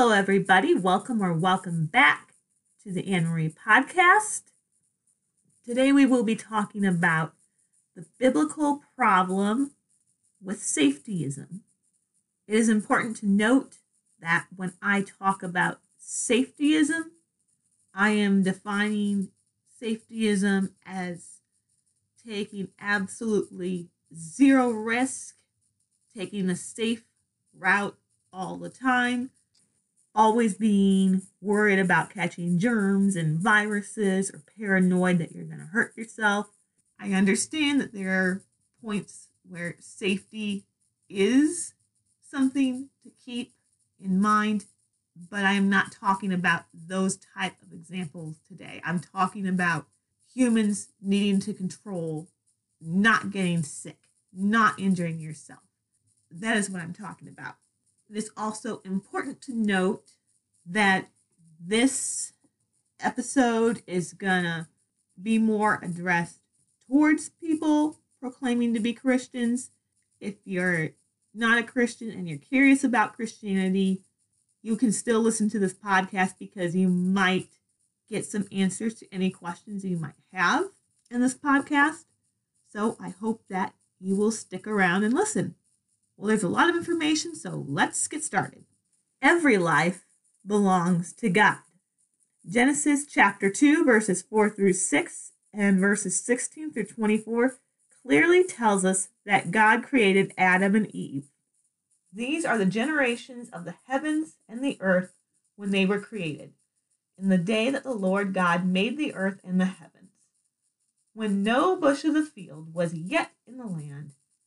Hello, everybody. Welcome or welcome back to the Ann Marie podcast. Today we will be talking about the biblical problem with safetyism. It is important to note that when I talk about safetyism, I am defining safetyism as taking absolutely zero risk, taking a safe route all the time, always being worried about catching germs and viruses or paranoid that you're going to hurt yourself. I understand that there are points where safety is something to keep in mind, but I am not talking about those type of examples today. I'm talking about humans needing to control not getting sick, not injuring yourself. That is what I'm talking about. It is also important to note that this episode is gonna be more addressed towards people proclaiming to be Christians. If you're not a Christian and you're curious about Christianity, you can still listen to this podcast because you might get some answers to any questions you might have in this podcast. So I hope that you will stick around and listen. Well, there's a lot of information, so let's get started. Every life belongs to God. Genesis chapter 2, verses 4 through 6 and verses 16 through 24 clearly tells us that God created Adam and Eve. These are the generations of the heavens and the earth when they were created, in the day that the Lord God made the earth and the heavens. When no bush of the field was yet in the land,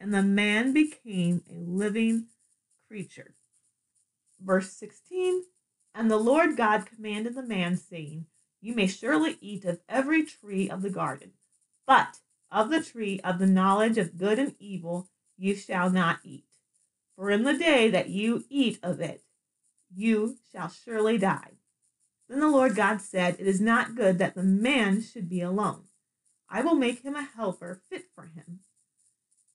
and the man became a living creature. Verse 16 And the Lord God commanded the man, saying, You may surely eat of every tree of the garden, but of the tree of the knowledge of good and evil you shall not eat. For in the day that you eat of it, you shall surely die. Then the Lord God said, It is not good that the man should be alone. I will make him a helper fit for him.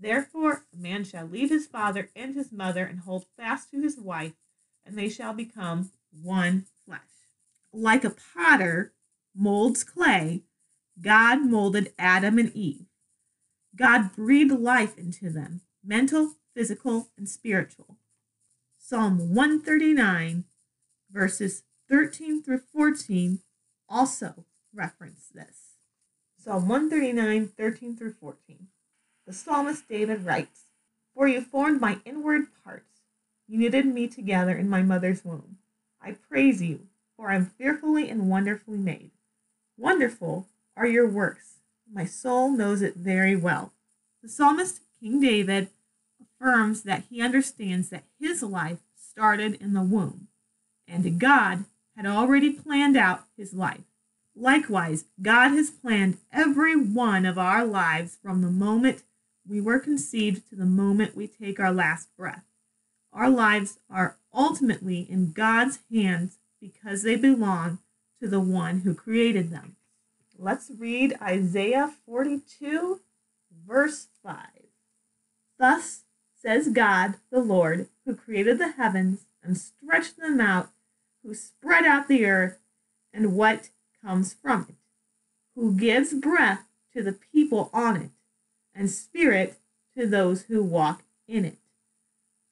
Therefore, a man shall leave his father and his mother and hold fast to his wife, and they shall become one flesh. Like a potter molds clay, God molded Adam and Eve. God breathed life into them, mental, physical, and spiritual. Psalm 139, verses 13 through 14, also reference this. Psalm 139, 13 through 14. The psalmist David writes, For you formed my inward parts, you knitted me together in my mother's womb. I praise you, for I am fearfully and wonderfully made. Wonderful are your works. My soul knows it very well. The psalmist King David affirms that he understands that his life started in the womb, and God had already planned out his life. Likewise, God has planned every one of our lives from the moment we were conceived to the moment we take our last breath. Our lives are ultimately in God's hands because they belong to the one who created them. Let's read Isaiah 42, verse 5. Thus says God, the Lord, who created the heavens and stretched them out, who spread out the earth and what comes from it, who gives breath to the people on it, and spirit to those who walk in it.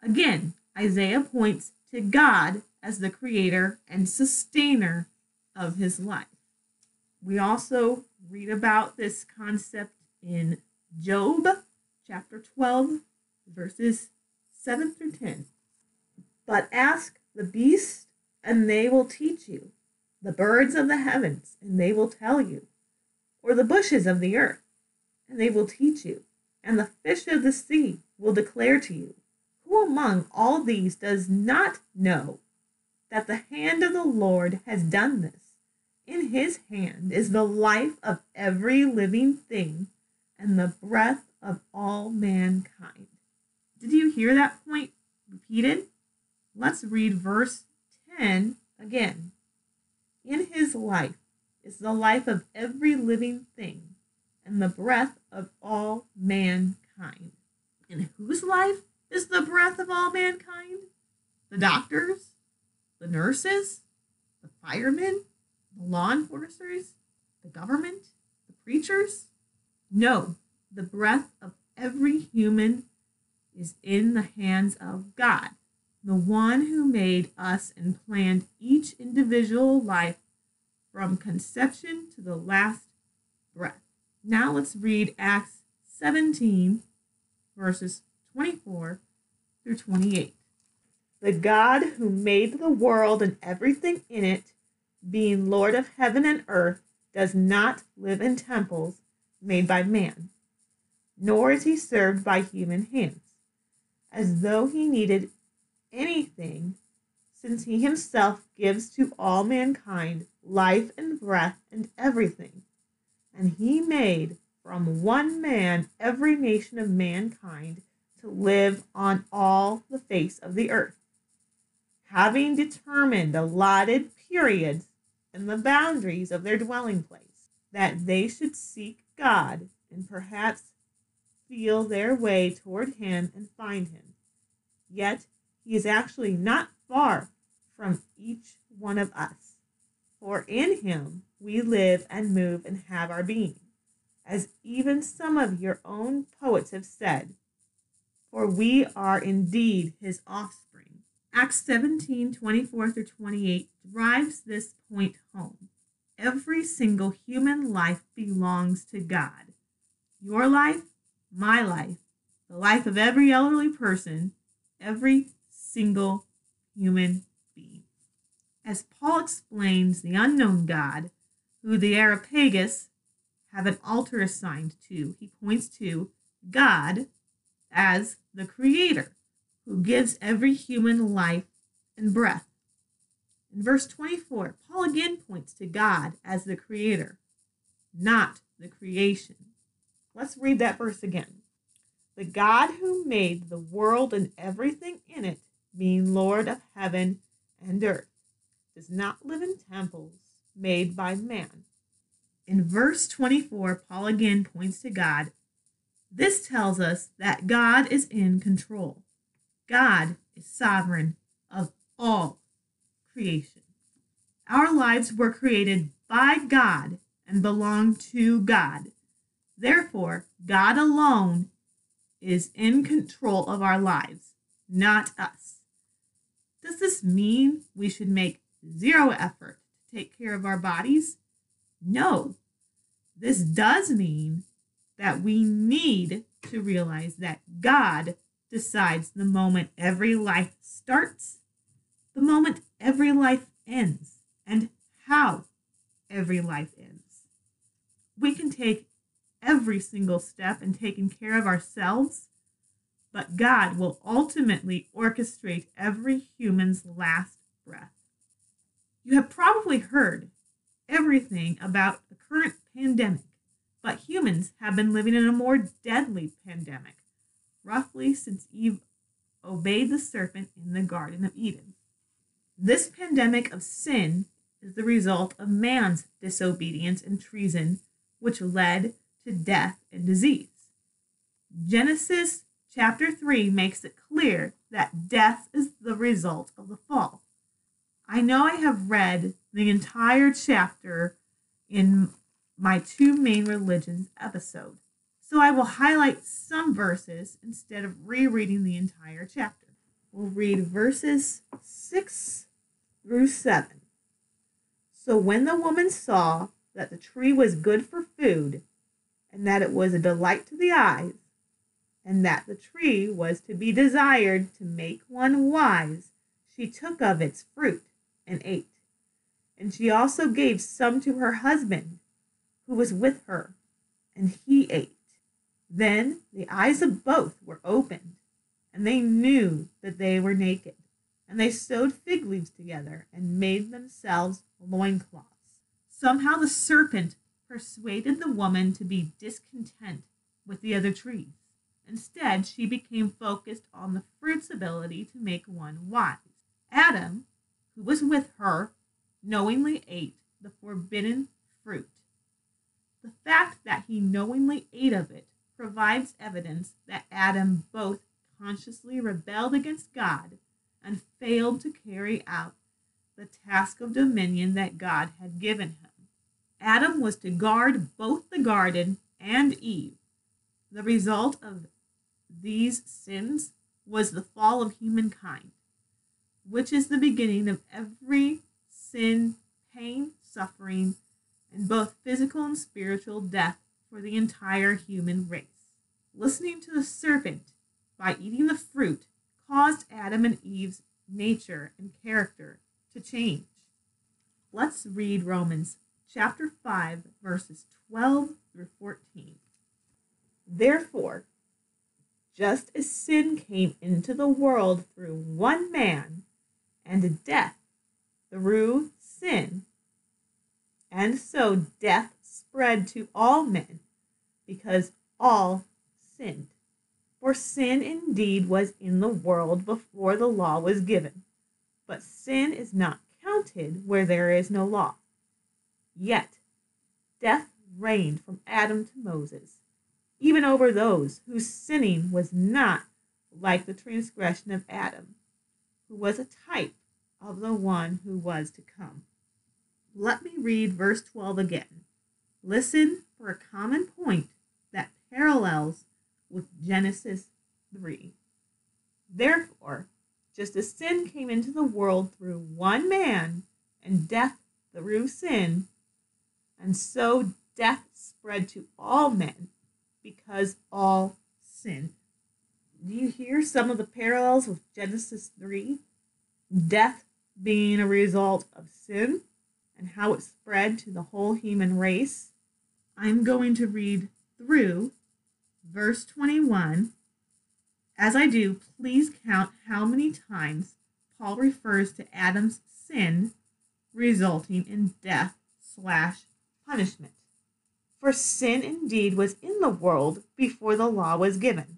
Again, Isaiah points to God as the creator and sustainer of his life. We also read about this concept in Job chapter 12, verses 7 through 10. But ask the beasts, and they will teach you, the birds of the heavens, and they will tell you, or the bushes of the earth, and they will teach you, and the fish of the sea will declare to you. Who among all these does not know that the hand of the Lord has done this? In his hand is the life of every living thing and the breath of all mankind. Did you hear that point repeated? Let's read verse 10 again. In his life is the life of every living thing and the breath of all mankind. In whose life is the breath of all mankind? The doctors? The nurses? The firemen? the law enforcers, the government, the preachers? No, the breath of every human is in the hands of God, the one who made us and planned each individual life from conception to the last breath. Now let's read Acts 17, verses 24 through 28. The God who made the world and everything in it being Lord of heaven and earth, does not live in temples made by man, nor is he served by human hands, as though he needed anything, since he himself gives to all mankind life and breath and everything. And he made from one man every nation of mankind to live on all the face of the earth, having determined allotted periods and the boundaries of their dwelling place, that they should seek God and perhaps feel their way toward Him and find Him. Yet He is actually not far from each one of us, for in Him we live and move and have our being, as even some of your own poets have said, for we are indeed His offspring. Acts 17 24 through 28 drives this point home. Every single human life belongs to God. Your life, my life, the life of every elderly person, every single human. As Paul explains the unknown God, who the Areopagus have an altar assigned to, he points to God as the creator who gives every human life and breath. In verse 24, Paul again points to God as the creator, not the creation. Let's read that verse again. The God who made the world and everything in it, being Lord of heaven and earth, does not live in temples made by man. In verse 24, Paul again points to God. This tells us that God is in control. God is sovereign of all creation. Our lives were created by God and belong to God. Therefore, God alone is in control of our lives, not us. Does this mean we should make zero effort to take care of our bodies? No. This does mean that we need to realize that God decides the moment every life starts, the moment every life ends, and how every life ends. We can take every single step in taking care of ourselves, but God will ultimately orchestrate every human's last breath. You have probably heard everything about the current pandemic, but humans have been living in a more deadly pandemic roughly since Eve obeyed the serpent in the Garden of Eden. This pandemic of sin is the result of man's disobedience and treason, which led to death and disease. Genesis chapter 3 makes it clear that death is the result of the fall. I know I have read the entire chapter in my two main religions episode, so I will highlight some verses instead of rereading the entire chapter. We'll read verses 6 through 7. So when the woman saw that the tree was good for food, and that it was a delight to the eyes, and that the tree was to be desired to make one wise, she took of its fruit and ate. And she also gave some to her husband, who was with her, and he ate. Then the eyes of both were opened, and they knew that they were naked. And they sewed fig leaves together and made themselves loincloths. Somehow the serpent persuaded the woman to be discontent with the other trees. Instead, she became focused on the fruit's ability to make one wise. Adam, who was with her, knowingly ate the forbidden fruit. The fact that he knowingly ate of it provides evidence that Adam both consciously rebelled against God and failed to carry out the task of dominion that God had given him. Adam was to guard both the garden and Eve. The result of these sins was the fall of humankind, which is the beginning of every sin, pain, suffering, and both physical and spiritual death for the entire human race. Listening to the serpent by eating the fruit caused Adam and Eve's nature and character to change. Let's read Romans chapter 5, verses 12 through 14. Therefore, just as sin came into the world through one man, and death through sin, and so death spread to all men, because all sinned. For sin indeed was in the world before the law was given, but sin is not counted where there is no law. Yet death reigned from Adam to Moses even over those whose sinning was not like the transgression of Adam, who was a type of the one who was to come. Let me read verse 12 again. Listen for a common point that parallels with Genesis 3. Therefore, just as sin came into the world through one man, and death through sin, and so death spread to all men because all sinned. Do you hear some of the parallels with Genesis 3? Death being a result of sin and how it spread to the whole human race. I'm going to read through verse 21. As I do, please count how many times Paul refers to Adam's sin resulting in death slash punishment. For sin indeed was in the world before the law was given,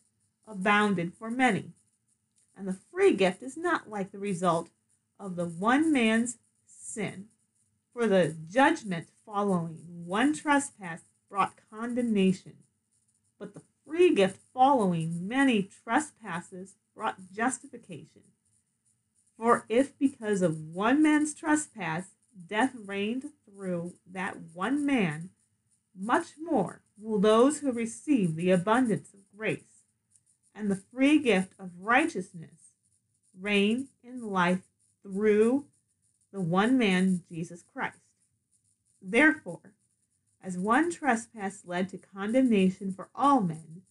abounded for many. And the free gift is not like the result of the one man's sin. For the judgment following one trespass brought condemnation, but the free gift following many trespasses brought justification. For if because of one man's trespass death reigned through that one man, much more will those who receive the abundance of grace and the free gift of righteousness reign in life through the one man, Jesus Christ. Therefore, as one trespass led to condemnation for all men,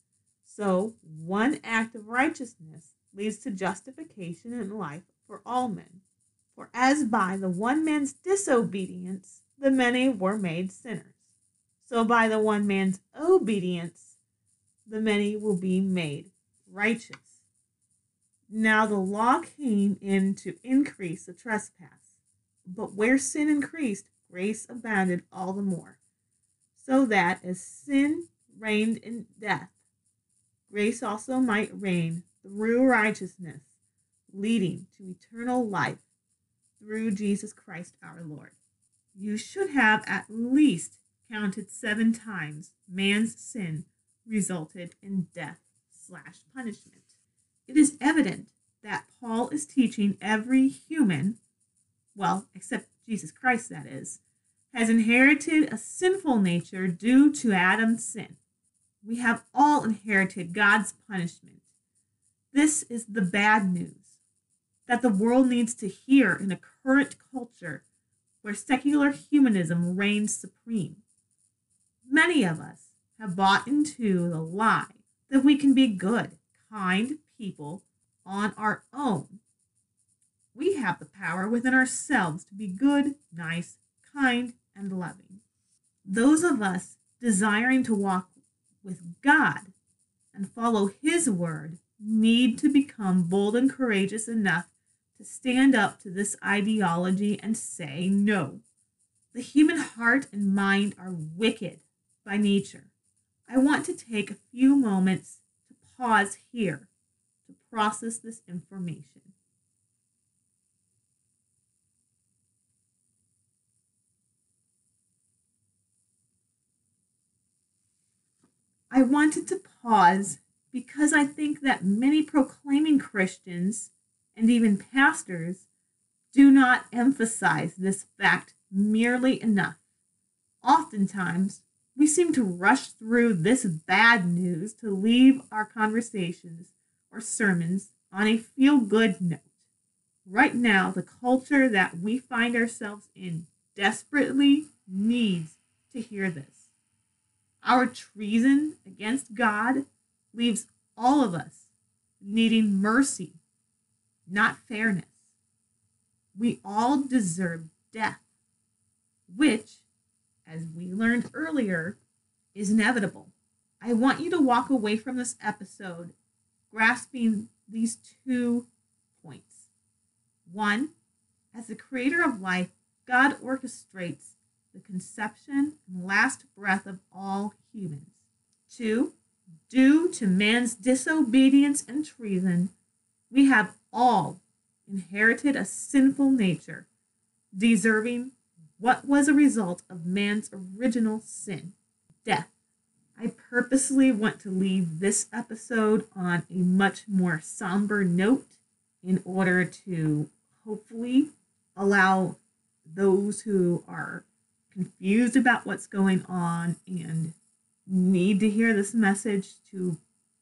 so one act of righteousness leads to justification in life for all men. For as by the one man's disobedience the many were made sinners, so by the one man's obedience the many will be made righteous. Now the law came in to increase the trespass, but where sin increased, grace abounded all the more. So that as sin reigned in death, grace also might reign through righteousness, leading to eternal life through Jesus Christ our Lord. You should have at least counted seven times man's sin resulted in death slash punishment. It is evident that Paul is teaching every human, well, except Jesus Christ, that is, has inherited a sinful nature due to Adam's sin. We have all inherited God's punishment. This is the bad news that the world needs to hear in a current culture where secular humanism reigns supreme. Many of us have bought into the lie that we can be good, kind people on our own. We have the power within ourselves to be good, nice, kind, and loving. Those of us desiring to walk with God and follow His word need to become bold and courageous enough to stand up to this ideology and say no. The human heart and mind are wicked by nature. I want to take a few moments to pause here to process this information. I wanted to pause because I think that many proclaiming Christians and even pastors do not emphasize this fact merely enough. Oftentimes, we seem to rush through this bad news to leave our conversations or sermons on a feel good note. Right now, the culture that we find ourselves in desperately needs to hear this. Our treason against God leaves all of us needing mercy not fairness. We all deserve death, which, as we learned earlier, is inevitable. I want you to walk away from this episode grasping these two points. One, as the creator of life, God orchestrates the conception and last breath of all humans. Two, due to man's disobedience and treason, we have all inherited a sinful nature, deserving what was a result of man's original sin death. I purposely want to leave this episode on a much more somber note in order to hopefully allow those who are confused about what's going on and need to hear this message to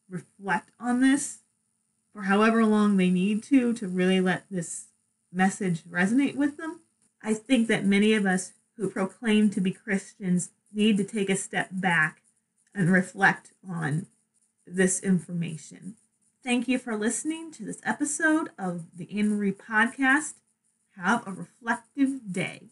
reflect on this for however long they need to to really let this message resonate with them. I think that many of us who proclaim to be Christians need to take a step back and reflect on this information. Thank you for listening to this episode of the Ann Marie Podcast. Have a reflective day.